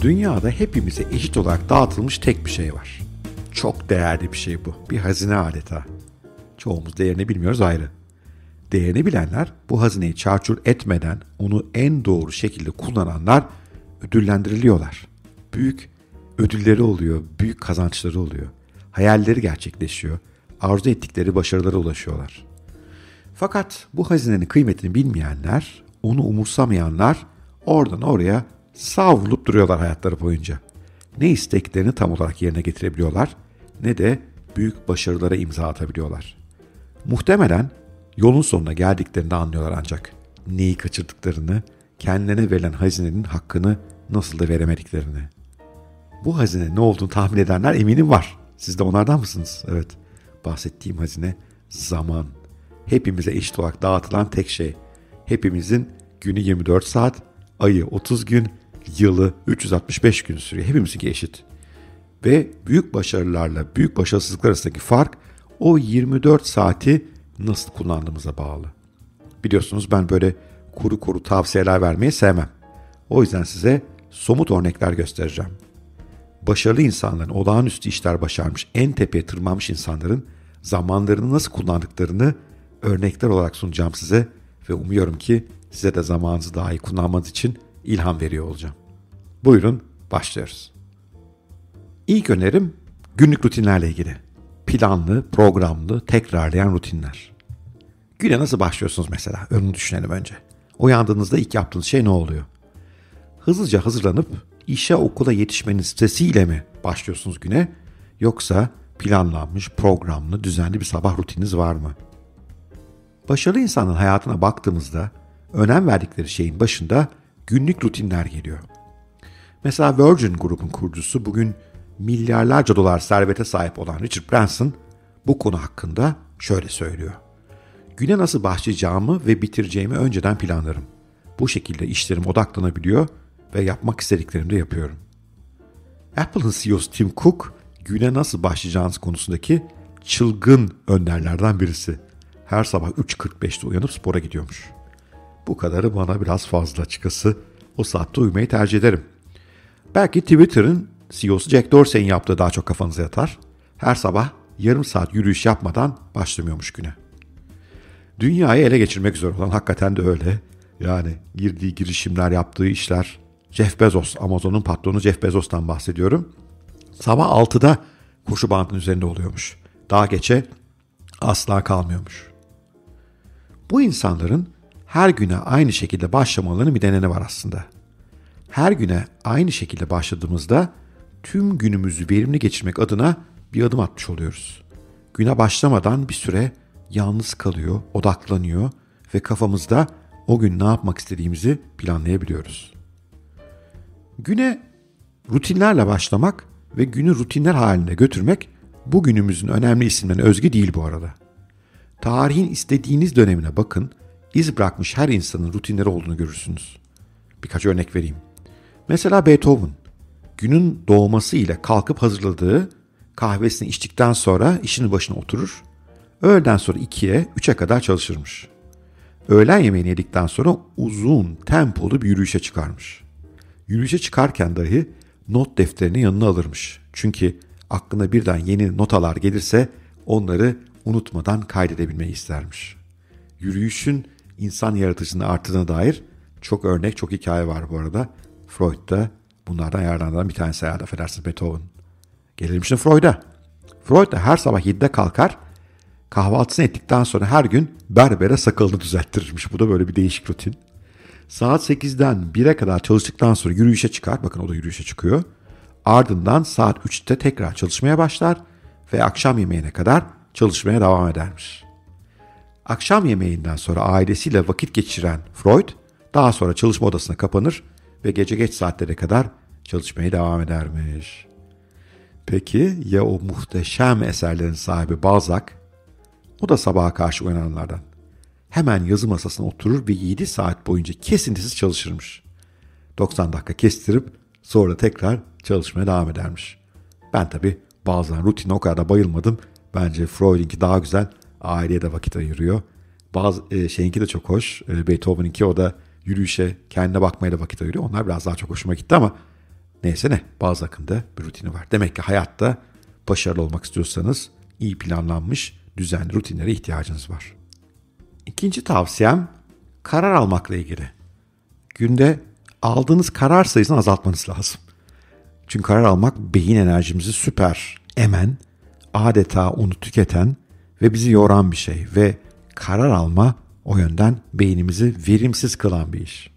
Dünyada hepimize eşit olarak dağıtılmış tek bir şey var. Çok değerli bir şey bu. Bir hazine adeta. Çoğumuz değerini bilmiyoruz ayrı. Değerini bilenler bu hazineyi çarçur etmeden onu en doğru şekilde kullananlar ödüllendiriliyorlar. Büyük ödülleri oluyor, büyük kazançları oluyor. Hayalleri gerçekleşiyor, arzu ettikleri başarılara ulaşıyorlar. Fakat bu hazinenin kıymetini bilmeyenler, onu umursamayanlar oradan oraya savrulup duruyorlar hayatları boyunca. Ne isteklerini tam olarak yerine getirebiliyorlar ne de büyük başarılara imza atabiliyorlar. Muhtemelen yolun sonuna geldiklerini anlıyorlar ancak neyi kaçırdıklarını, kendilerine verilen hazinenin hakkını nasıl da veremediklerini. Bu hazine ne olduğunu tahmin edenler eminim var. Siz de onlardan mısınız? Evet. Bahsettiğim hazine zaman. Hepimize eşit olarak dağıtılan tek şey. Hepimizin günü 24 saat, ayı 30 gün, yılı 365 gün sürüyor. Hepimizinki eşit. Ve büyük başarılarla büyük başarısızlıklar arasındaki fark o 24 saati nasıl kullandığımıza bağlı. Biliyorsunuz ben böyle kuru kuru tavsiyeler vermeyi sevmem. O yüzden size somut örnekler göstereceğim. Başarılı insanların, olağanüstü işler başarmış, en tepeye tırmanmış insanların zamanlarını nasıl kullandıklarını örnekler olarak sunacağım size ve umuyorum ki size de zamanınızı daha iyi kullanmanız için ilham veriyor olacağım. Buyurun başlıyoruz. İlk önerim günlük rutinlerle ilgili. Planlı, programlı, tekrarlayan rutinler. Güne nasıl başlıyorsunuz mesela? Onu düşünelim önce. Uyandığınızda ilk yaptığınız şey ne oluyor? Hızlıca hazırlanıp işe okula yetişmenin stresiyle mi başlıyorsunuz güne? Yoksa planlanmış, programlı, düzenli bir sabah rutininiz var mı? Başarılı insanın hayatına baktığımızda önem verdikleri şeyin başında günlük rutinler geliyor. Mesela Virgin grubun kurucusu bugün milyarlarca dolar servete sahip olan Richard Branson bu konu hakkında şöyle söylüyor. Güne nasıl başlayacağımı ve bitireceğimi önceden planlarım. Bu şekilde işlerim odaklanabiliyor ve yapmak istediklerimi de yapıyorum. Apple'ın CEO'su Tim Cook, güne nasıl başlayacağınız konusundaki çılgın önderlerden birisi. Her sabah 3.45'te uyanıp spora gidiyormuş. Bu kadarı bana biraz fazla açıkçası. O saatte uyumayı tercih ederim. Belki Twitter'ın CEO'su Jack Dorsey'in yaptığı daha çok kafanıza yatar. Her sabah yarım saat yürüyüş yapmadan başlamıyormuş güne. Dünyayı ele geçirmek üzere olan hakikaten de öyle. Yani girdiği girişimler, yaptığı işler. Jeff Bezos, Amazon'un patronu Jeff Bezos'tan bahsediyorum. Sabah 6'da koşu bandının üzerinde oluyormuş. Daha geçe asla kalmıyormuş. Bu insanların her güne aynı şekilde başlamalarının bir deneni var aslında. Her güne aynı şekilde başladığımızda tüm günümüzü verimli geçirmek adına bir adım atmış oluyoruz. Güne başlamadan bir süre yalnız kalıyor, odaklanıyor ve kafamızda o gün ne yapmak istediğimizi planlayabiliyoruz. Güne rutinlerle başlamak ve günü rutinler halinde götürmek bugünümüzün önemli isimlerine özgü değil bu arada. Tarihin istediğiniz dönemine bakın, iz bırakmış her insanın rutinleri olduğunu görürsünüz. Birkaç örnek vereyim. Mesela Beethoven, günün doğması ile kalkıp hazırladığı kahvesini içtikten sonra işinin başına oturur. Öğleden sonra 2'ye 3'e kadar çalışırmış. Öğlen yemeğini yedikten sonra uzun, tempolu bir yürüyüşe çıkarmış. Yürüyüşe çıkarken dahi not defterini yanına alırmış. Çünkü aklına birden yeni notalar gelirse onları unutmadan kaydedebilmeyi istermiş. Yürüyüşün insan yaratıcılığını arttığına dair çok örnek, çok hikaye var bu arada. Freud da bunlardan yararlanan bir tanesi herhalde affedersiniz Beethoven. Gelelim şimdi Freud'a. Freud da her sabah 7'de kalkar, kahvaltısını ettikten sonra her gün berbere sakalını düzelttirirmiş. Bu da böyle bir değişik rutin. Saat 8'den 1'e kadar çalıştıktan sonra yürüyüşe çıkar. Bakın o da yürüyüşe çıkıyor. Ardından saat 3'te tekrar çalışmaya başlar ve akşam yemeğine kadar çalışmaya devam edermiş. Akşam yemeğinden sonra ailesiyle vakit geçiren Freud daha sonra çalışma odasına kapanır ve gece geç saatlere kadar çalışmaya devam edermiş. Peki ya o muhteşem eserlerin sahibi Balzac? O da sabaha karşı uyananlardan. Hemen yazı masasına oturur ve 7 saat boyunca kesintisiz çalışırmış. 90 dakika kestirip sonra tekrar çalışmaya devam edermiş. Ben tabi bazen rutine o kadar da bayılmadım. Bence Freud'inki daha güzel. Aileye de vakit ayırıyor. Bazı e, şeyinki de çok hoş. E, Beethoven'inki o da yürüyüşe, kendine bakmaya da vakit ayırıyor. Onlar biraz daha çok hoşuma gitti ama Neyse ne bazı akında bir rutini var. Demek ki hayatta başarılı olmak istiyorsanız iyi planlanmış düzenli rutinlere ihtiyacınız var. İkinci tavsiyem karar almakla ilgili. Günde aldığınız karar sayısını azaltmanız lazım. Çünkü karar almak beyin enerjimizi süper emen, adeta onu tüketen ve bizi yoran bir şey ve karar alma o yönden beynimizi verimsiz kılan bir iş.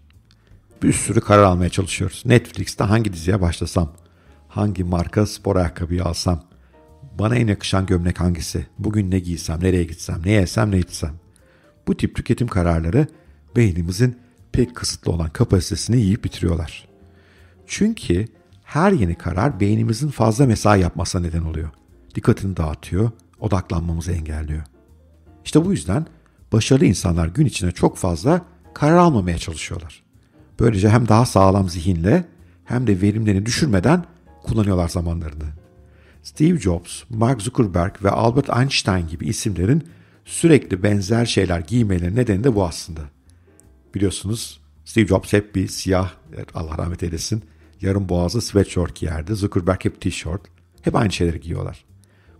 Bir sürü karar almaya çalışıyoruz. Netflix'te hangi diziye başlasam, hangi marka spor ayakkabıyı alsam, bana en yakışan gömlek hangisi, bugün ne giysem, nereye gitsem, ne yesem, ne içsem. Bu tip tüketim kararları beynimizin pek kısıtlı olan kapasitesini yiyip bitiriyorlar. Çünkü her yeni karar beynimizin fazla mesai yapmasına neden oluyor. Dikkatini dağıtıyor, odaklanmamızı engelliyor. İşte bu yüzden başarılı insanlar gün içinde çok fazla karar almamaya çalışıyorlar. Böylece hem daha sağlam zihinle hem de verimlerini düşürmeden kullanıyorlar zamanlarını. Steve Jobs, Mark Zuckerberg ve Albert Einstein gibi isimlerin sürekli benzer şeyler giymelerinin nedeni de bu aslında. Biliyorsunuz Steve Jobs hep bir siyah, Allah rahmet eylesin, yarım boğazlı sweatshirt giyerdi. Zuckerberg hep tişört. Hep aynı şeyleri giyiyorlar.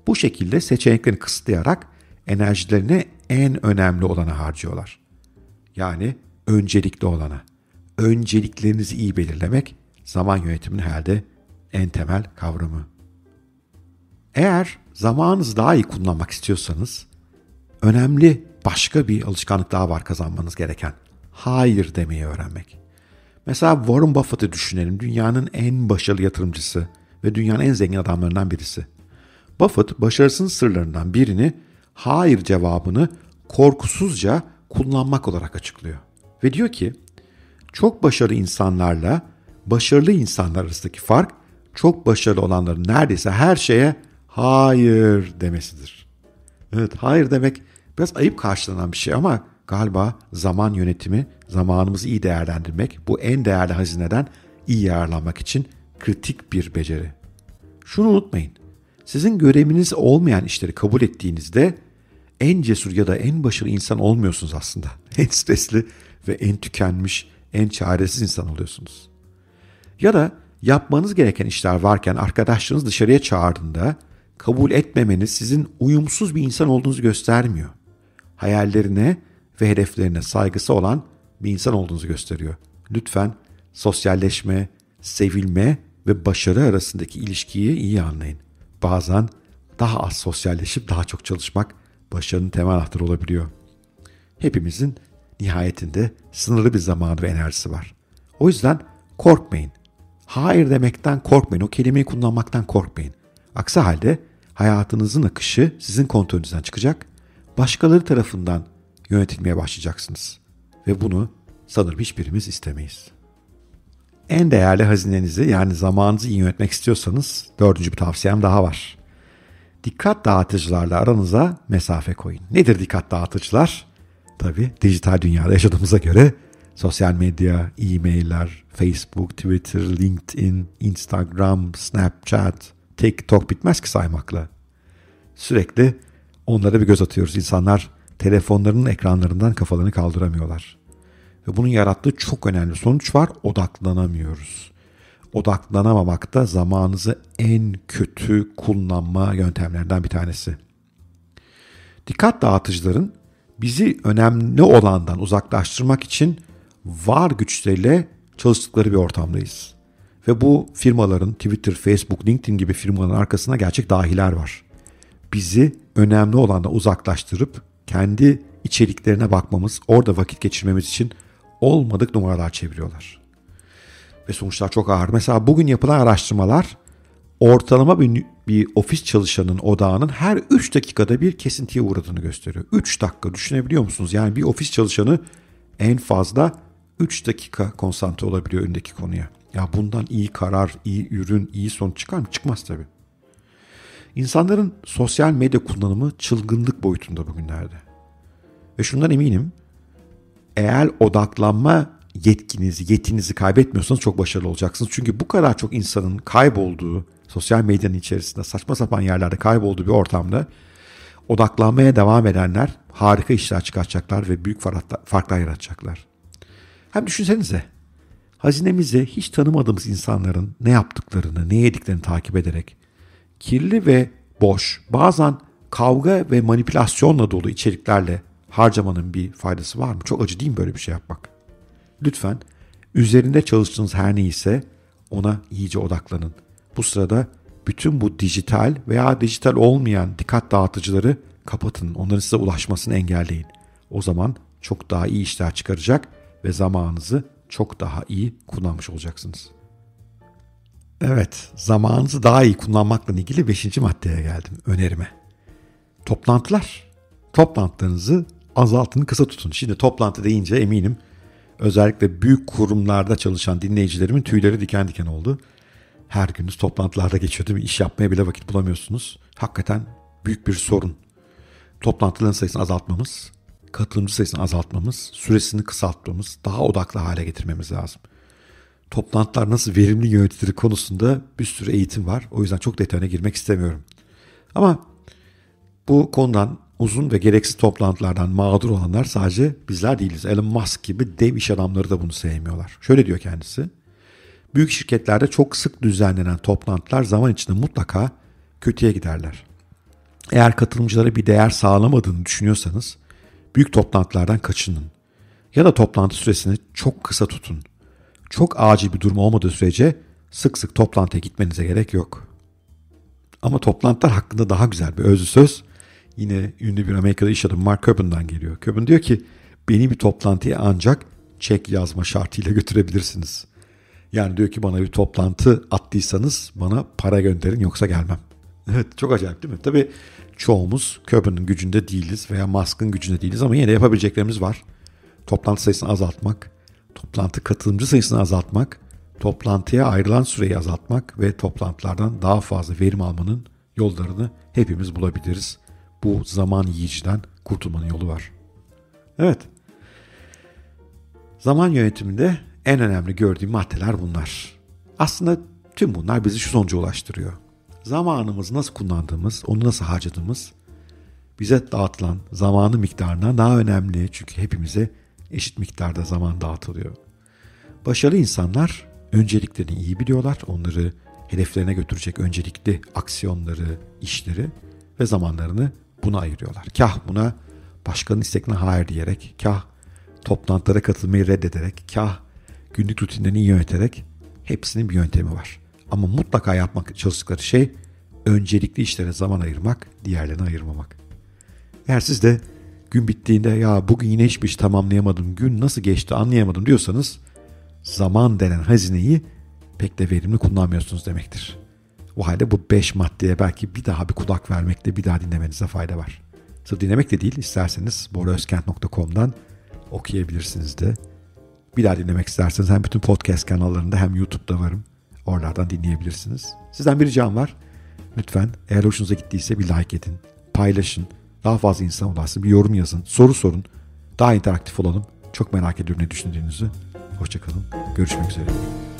Bu şekilde seçeneklerini kısıtlayarak enerjilerini en önemli olana harcıyorlar. Yani öncelikli olana. Önceliklerinizi iyi belirlemek zaman yönetiminin herhalde en temel kavramı. Eğer zamanınızı daha iyi kullanmak istiyorsanız önemli başka bir alışkanlık daha var kazanmanız gereken. Hayır demeyi öğrenmek. Mesela Warren Buffett'ı düşünelim. Dünyanın en başarılı yatırımcısı ve dünyanın en zengin adamlarından birisi. Buffett başarısının sırlarından birini hayır cevabını korkusuzca kullanmak olarak açıklıyor. Ve diyor ki çok başarılı insanlarla başarılı insanlar arasındaki fark çok başarılı olanların neredeyse her şeye hayır demesidir. Evet hayır demek biraz ayıp karşılanan bir şey ama galiba zaman yönetimi, zamanımızı iyi değerlendirmek, bu en değerli hazineden iyi yararlanmak için kritik bir beceri. Şunu unutmayın. Sizin göreviniz olmayan işleri kabul ettiğinizde en cesur ya da en başarılı insan olmuyorsunuz aslında. En stresli ve en tükenmiş, en çaresiz insan oluyorsunuz. Ya da yapmanız gereken işler varken arkadaşlarınız dışarıya çağırdığında kabul etmemeniz sizin uyumsuz bir insan olduğunuzu göstermiyor. Hayallerine ve hedeflerine saygısı olan bir insan olduğunuzu gösteriyor. Lütfen sosyalleşme, sevilme ve başarı arasındaki ilişkiyi iyi anlayın. Bazen daha az sosyalleşip daha çok çalışmak başarının temel anahtarı olabiliyor. Hepimizin nihayetinde sınırlı bir zamanı ve enerjisi var. O yüzden korkmayın. Hayır demekten korkmayın. O kelimeyi kullanmaktan korkmayın. Aksi halde hayatınızın akışı sizin kontrolünüzden çıkacak. Başkaları tarafından yönetilmeye başlayacaksınız. Ve bunu sanırım hiçbirimiz istemeyiz. En değerli hazinenizi yani zamanınızı iyi yönetmek istiyorsanız dördüncü bir tavsiyem daha var. Dikkat dağıtıcılarla aranıza mesafe koyun. Nedir dikkat dağıtıcılar? Tabi dijital dünyada yaşadığımıza göre sosyal medya, e-mailler, Facebook, Twitter, LinkedIn, Instagram, Snapchat, TikTok bitmez ki saymakla. Sürekli onlara bir göz atıyoruz. İnsanlar telefonlarının ekranlarından kafalarını kaldıramıyorlar. Ve bunun yarattığı çok önemli sonuç var. Odaklanamıyoruz. Odaklanamamak da zamanınızı en kötü kullanma yöntemlerinden bir tanesi. Dikkat dağıtıcıların bizi önemli olandan uzaklaştırmak için var güçleriyle çalıştıkları bir ortamdayız. Ve bu firmaların Twitter, Facebook, LinkedIn gibi firmaların arkasında gerçek dahiler var. Bizi önemli olandan uzaklaştırıp kendi içeriklerine bakmamız, orada vakit geçirmemiz için olmadık numaralar çeviriyorlar. Ve sonuçlar çok ağır. Mesela bugün yapılan araştırmalar ortalama bir, bir ofis çalışanının odağının her 3 dakikada bir kesintiye uğradığını gösteriyor. 3 dakika düşünebiliyor musunuz? Yani bir ofis çalışanı en fazla 3 dakika konsantre olabiliyor öndeki konuya. Ya bundan iyi karar, iyi ürün, iyi sonuç çıkar mı? Çıkmaz tabii. İnsanların sosyal medya kullanımı çılgınlık boyutunda bugünlerde. Ve şundan eminim, eğer odaklanma yetkinizi, yetinizi kaybetmiyorsanız çok başarılı olacaksınız. Çünkü bu kadar çok insanın kaybolduğu, sosyal medyanın içerisinde saçma sapan yerlerde kaybolduğu bir ortamda odaklanmaya devam edenler harika işler çıkartacaklar ve büyük farklar yaratacaklar. Hem düşünsenize, hazinemizi hiç tanımadığımız insanların ne yaptıklarını, ne yediklerini takip ederek kirli ve boş, bazen kavga ve manipülasyonla dolu içeriklerle harcamanın bir faydası var mı? Çok acı değil mi böyle bir şey yapmak? Lütfen üzerinde çalıştığınız her neyse ona iyice odaklanın. Bu sırada bütün bu dijital veya dijital olmayan dikkat dağıtıcıları kapatın. Onların size ulaşmasını engelleyin. O zaman çok daha iyi işler çıkaracak ve zamanınızı çok daha iyi kullanmış olacaksınız. Evet, zamanınızı daha iyi kullanmakla ilgili 5. maddeye geldim, önerime. Toplantılar. Toplantılarınızı azaltın, kısa tutun. Şimdi toplantı deyince eminim özellikle büyük kurumlarda çalışan dinleyicilerimin tüyleri diken diken oldu. Her gününüz toplantılarda geçiyor değil mi? İş yapmaya bile vakit bulamıyorsunuz. Hakikaten büyük bir sorun. Toplantıların sayısını azaltmamız, katılımcı sayısını azaltmamız, süresini kısaltmamız, daha odaklı hale getirmemiz lazım. Toplantılar nasıl verimli yönetilir konusunda bir sürü eğitim var. O yüzden çok detayına girmek istemiyorum. Ama bu konudan uzun ve gereksiz toplantılardan mağdur olanlar sadece bizler değiliz. Elon Musk gibi dev iş adamları da bunu sevmiyorlar. Şöyle diyor kendisi. Büyük şirketlerde çok sık düzenlenen toplantılar zaman içinde mutlaka kötüye giderler. Eğer katılımcılara bir değer sağlamadığını düşünüyorsanız büyük toplantılardan kaçının. Ya da toplantı süresini çok kısa tutun. Çok acil bir durum olmadığı sürece sık sık toplantıya gitmenize gerek yok. Ama toplantılar hakkında daha güzel bir özlü söz yine ünlü bir Amerikalı iş adamı Mark Cuban'dan geliyor. Cuban diyor ki beni bir toplantıya ancak çek yazma şartıyla götürebilirsiniz. Yani diyor ki bana bir toplantı attıysanız bana para gönderin yoksa gelmem. Evet çok acayip değil mi? Tabii çoğumuz Cuban'ın gücünde değiliz veya Musk'ın gücünde değiliz ama yine yapabileceklerimiz var. Toplantı sayısını azaltmak, toplantı katılımcı sayısını azaltmak, toplantıya ayrılan süreyi azaltmak ve toplantılardan daha fazla verim almanın yollarını hepimiz bulabiliriz bu zaman yiyiciden kurtulmanın yolu var. Evet. Zaman yönetiminde en önemli gördüğüm maddeler bunlar. Aslında tüm bunlar bizi şu sonuca ulaştırıyor. Zamanımızı nasıl kullandığımız, onu nasıl harcadığımız bize dağıtılan zamanı miktarından daha önemli. Çünkü hepimize eşit miktarda zaman dağıtılıyor. Başarılı insanlar önceliklerini iyi biliyorlar. Onları hedeflerine götürecek öncelikli aksiyonları, işleri ve zamanlarını buna ayırıyorlar. Kah buna başkanın istekine hayır diyerek, kah toplantılara katılmayı reddederek, kah günlük rutinlerini yöneterek hepsinin bir yöntemi var. Ama mutlaka yapmak çalıştıkları şey öncelikli işlere zaman ayırmak, diğerlerine ayırmamak. Eğer siz de gün bittiğinde ya bugün yine hiçbir iş tamamlayamadım, gün nasıl geçti anlayamadım diyorsanız zaman denen hazineyi pek de verimli kullanmıyorsunuz demektir. O halde bu 5 maddeye belki bir daha bir kulak vermekte bir daha dinlemenize fayda var. Sırf dinlemek de değil isterseniz boraözkent.com'dan okuyabilirsiniz de. Bir daha dinlemek isterseniz hem bütün podcast kanallarında hem YouTube'da varım. Oralardan dinleyebilirsiniz. Sizden bir ricam var. Lütfen eğer hoşunuza gittiyse bir like edin, paylaşın, daha fazla insan ulaşsın, bir yorum yazın, soru sorun. Daha interaktif olalım. Çok merak ediyorum ne düşündüğünüzü. Hoşçakalın. Görüşmek üzere.